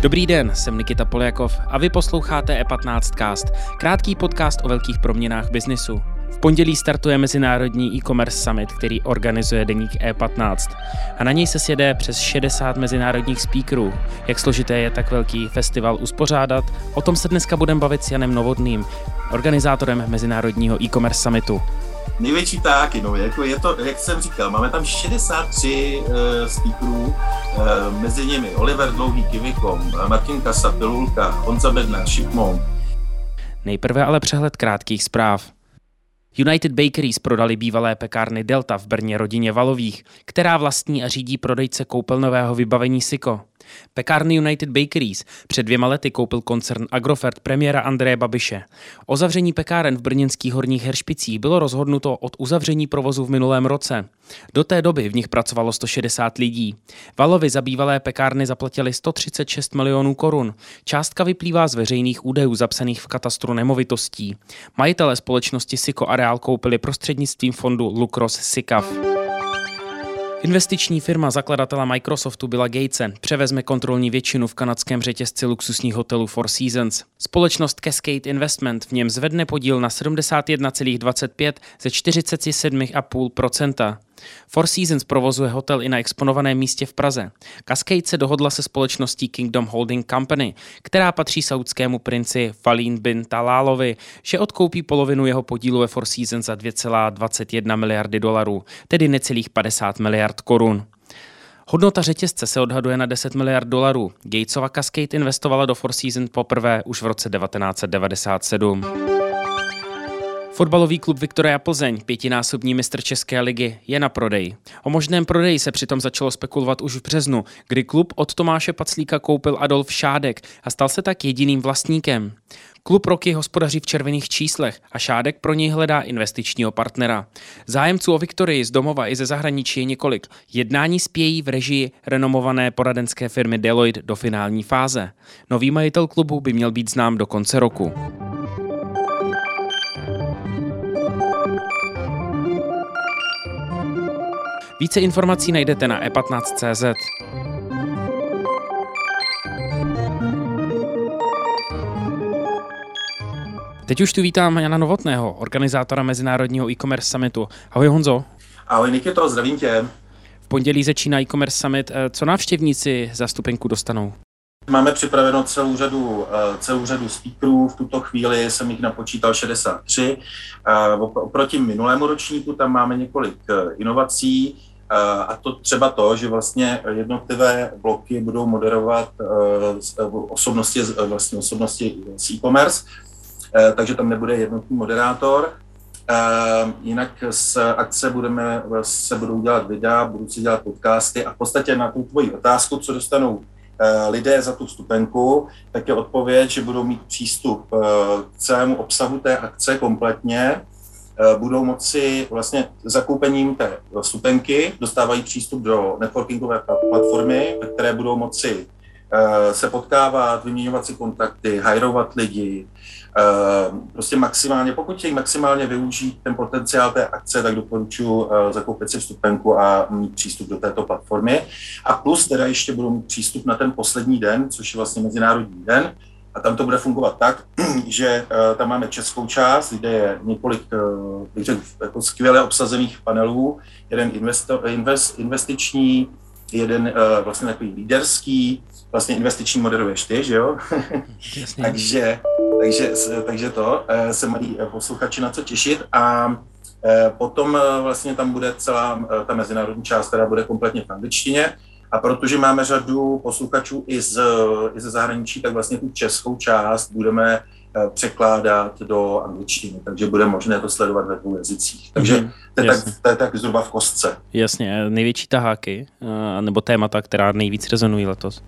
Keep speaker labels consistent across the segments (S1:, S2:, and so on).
S1: Dobrý den, jsem Nikita Poljakov a vy posloucháte E15cast, krátký podcast o velkých proměnách biznisu. V pondělí startuje Mezinárodní e-commerce summit, který organizuje deník E15. A na něj se sjede přes 60 mezinárodních speakerů. Jak složité je tak velký festival uspořádat? O tom se dneska budeme bavit s Janem Novotným, organizátorem Mezinárodního e-commerce summitu.
S2: Největší taky, no, jako je to, jak jsem říkal, máme tam 63 uh, speakerů, uh, mezi nimi Oliver Dlouhý Kivikom, Martin Kasa, Pilulka, Honza Bednar, Šipmon.
S1: Nejprve ale přehled krátkých zpráv. United Bakeries prodali bývalé pekárny Delta v Brně rodině Valových, která vlastní a řídí prodejce koupelnového vybavení Siko. Pekárny United Bakeries před dvěma lety koupil koncern Agrofert premiéra Andreje Babiše. O zavření pekáren v brněnských horních Heršpicích bylo rozhodnuto od uzavření provozu v minulém roce. Do té doby v nich pracovalo 160 lidí. Valovi za bývalé pekárny zaplatili 136 milionů korun. Částka vyplývá z veřejných údajů zapsaných v katastru nemovitostí. Majitele společnosti Siko Areál koupili prostřednictvím fondu Lucros Sikav. Investiční firma zakladatela Microsoftu Billa Gatese převezme kontrolní většinu v kanadském řetězci luxusních hotelů Four Seasons. Společnost Cascade Investment v něm zvedne podíl na 71,25 ze 47,5 Four Seasons provozuje hotel i na exponovaném místě v Praze. Cascade se dohodla se společností Kingdom Holding Company, která patří saudskému princi Falín bin Találovi, že odkoupí polovinu jeho podílu ve Four Seasons za 2,21 miliardy dolarů, tedy necelých 50 miliard korun. Hodnota řetězce se odhaduje na 10 miliard dolarů. Gatesova Cascade investovala do Four Seasons poprvé už v roce 1997. Fotbalový klub Viktoria Plzeň, pětinásobný mistr České ligy, je na prodej. O možném prodeji se přitom začalo spekulovat už v březnu, kdy klub od Tomáše Paclíka koupil Adolf Šádek a stal se tak jediným vlastníkem. Klub roky hospodaří v červených číslech a Šádek pro něj hledá investičního partnera. Zájemců o Viktorii z domova i ze zahraničí je několik. Jednání spějí v režii renomované poradenské firmy Deloitte do finální fáze. Nový majitel klubu by měl být znám do konce roku. Více informací najdete na e15.cz. Teď už tu vítám Jana Novotného, organizátora Mezinárodního e-commerce summitu. Ahoj Honzo.
S2: Ahoj Nikito, zdravím tě.
S1: V pondělí začíná e-commerce summit. Eh, co návštěvníci za stupenku dostanou?
S2: Máme připraveno celou řadu, eh, celou řadu speakerů, v tuto chvíli jsem jich napočítal 63. Oproti minulému ročníku tam máme několik eh, inovací, a to třeba to, že vlastně jednotlivé bloky budou moderovat osobnosti, vlastně osobnosti z e-commerce, takže tam nebude jednotný moderátor. Jinak z akce budeme, se budou dělat videa, budou se dělat podcasty a v podstatě na tu tvoji otázku, co dostanou lidé za tu stupenku, tak je odpověď, že budou mít přístup k celému obsahu té akce kompletně, Eh, budou moci vlastně zakoupením té stupenky dostávají přístup do networkingové platformy, ve které budou moci eh, se potkávat, vyměňovat si kontakty, hajrovat lidi, eh, prostě maximálně, pokud chtějí maximálně využít ten potenciál té akce, tak doporučuji zakoupit si vstupenku a mít přístup do této platformy. A plus teda ještě budou mít přístup na ten poslední den, což je vlastně Mezinárodní den, a tam to bude fungovat tak, že uh, tam máme českou část, kde je několik uh, řekl, jako skvěle obsazených panelů, jeden investo, invest, investiční, jeden uh, vlastně takový líderský, vlastně investiční moderuješ ty, že jo? takže, takže, takže to se mají posluchači na co těšit. A potom vlastně tam bude celá ta mezinárodní část, která bude kompletně v angličtině, a protože máme řadu posluchačů i, z, i ze zahraničí, tak vlastně tu českou část budeme eh, překládat do angličtiny, takže bude možné to sledovat ve dvou jazycích. Takže mm-hmm. to, je tak, to je tak zhruba v kostce.
S1: Jasně, největší taháky, eh, nebo témata, která nejvíc rezonují letos?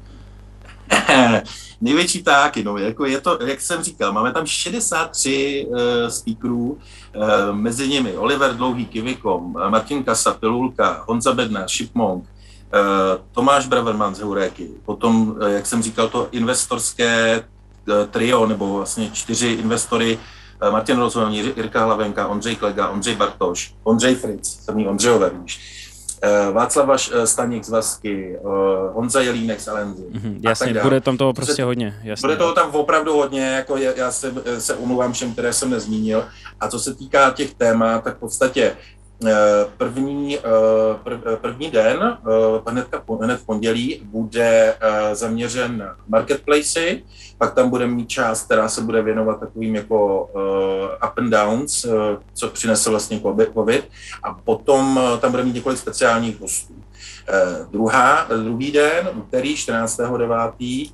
S2: největší taháky, no, jako je to, jak jsem říkal, máme tam 63 uh, speakerů, uh, mezi nimi Oliver Dlouhý Kivikom, Martin Kasa, Pilulka, Honza Bednar, Shipmonk, Eh, Tomáš Braverman z Heuréky, potom, eh, jak jsem říkal, to investorské eh, trio, nebo vlastně čtyři investory Martin Rozhodný, Jirka Hlavenka, Ondřej Klega, Ondřej Bartoš, Ondřej Fritz, samý Ondřejové, víš. Václav Staněk z Vasky, Honza Jelínek z Alenzy.
S1: Mm-hmm, jasně, bude tam toho prostě hodně. Jasně.
S2: Bude toho tam opravdu hodně, jako já se, se umluvám všem, které jsem nezmínil. A co se týká těch témat, tak v podstatě Eh, první, eh, první den, eh, hned, hned v pondělí, bude zaměřen na marketplacy, pak tam bude mít část, která se bude věnovat takovým jako up and downs, co přinesl vlastně COVID, a potom tam bude mít několik speciálních hostů. Druhá, druhý den, úterý 14.9.,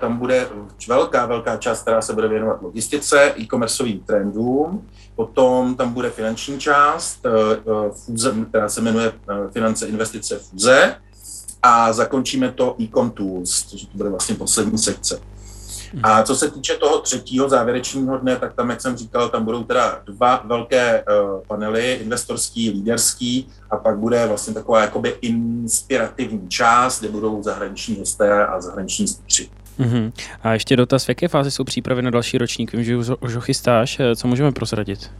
S2: tam bude velká, velká část, která se bude věnovat logistice, e-commerceovým trendům, Potom tam bude finanční část, eh, eh, fúze, která se jmenuje eh, Finance, investice, fúze. A zakončíme to Ecom Tools, což to bude vlastně poslední sekce. A co se týče toho třetího závěrečného dne, tak tam, jak jsem říkal, tam budou teda dva velké uh, panely, investorský, líderský, a pak bude vlastně taková jakoby inspirativní část, kde budou zahraniční hosté a zahraniční speakeři.
S1: Uh-huh. A ještě dotaz, v jaké fázi jsou přípravy na další ročník? Vím, že už ho chystáš, co můžeme prozradit?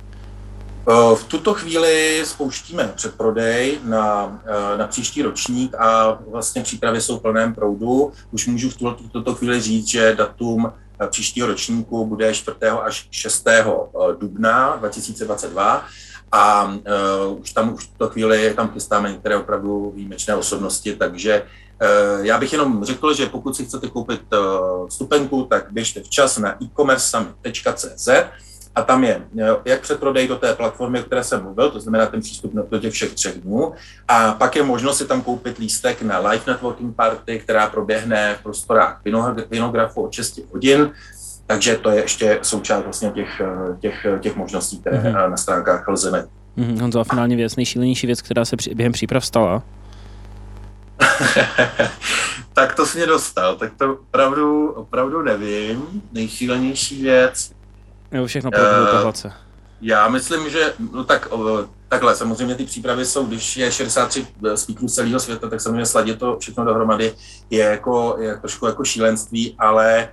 S2: Eh, v tuto chvíli spouštíme předprodej na, eh, na příští ročník a vlastně přípravy jsou v plném proudu. Už můžu v tuto, tuto chvíli říct, že datum eh, příštího ročníku bude 4. až 6. dubna 2022 a uh, už tam už v tuto chvíli tam chystáme některé opravdu výjimečné osobnosti, takže uh, já bych jenom řekl, že pokud si chcete koupit uh, vstupenku, tak běžte včas na e-commerce.cz a tam je jak předprodej do té platformy, o které jsem mluvil, to znamená ten přístup do těch všech třech dnů, a pak je možnost si tam koupit lístek na live networking party, která proběhne v prostorách Vinografu od 6 hodin, takže to je ještě součást vlastně těch, těch, těch možností, které mm-hmm. na stránkách lze najít.
S1: Mm-hmm. Honzo, a finálně věc, nejšílenější věc, která se při, během příprav stala?
S2: tak to jsi mě dostal, tak to opravdu, opravdu nevím. Nejšílenější věc.
S1: Nebo všechno proběhlo uh, po
S2: Já myslím, že no tak takhle, samozřejmě ty přípravy jsou, když je 63 speakerů z celého světa, tak samozřejmě sladit to všechno dohromady je jako, je trošku jako šílenství, ale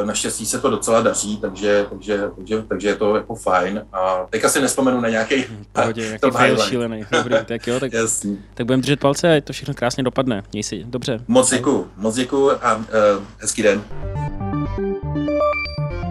S2: uh, naštěstí se to docela daří, takže, takže, takže, takže je to jako fajn. A teďka si nespomenu na nějaký
S1: Pohodě, nějaký fail šílený. Dobrý, tak jo, tak, Jasný. tak budeme držet palce a to všechno krásně dopadne. Měj si, dobře.
S2: Moc děkuju, moc děkuju a uh, hezký den.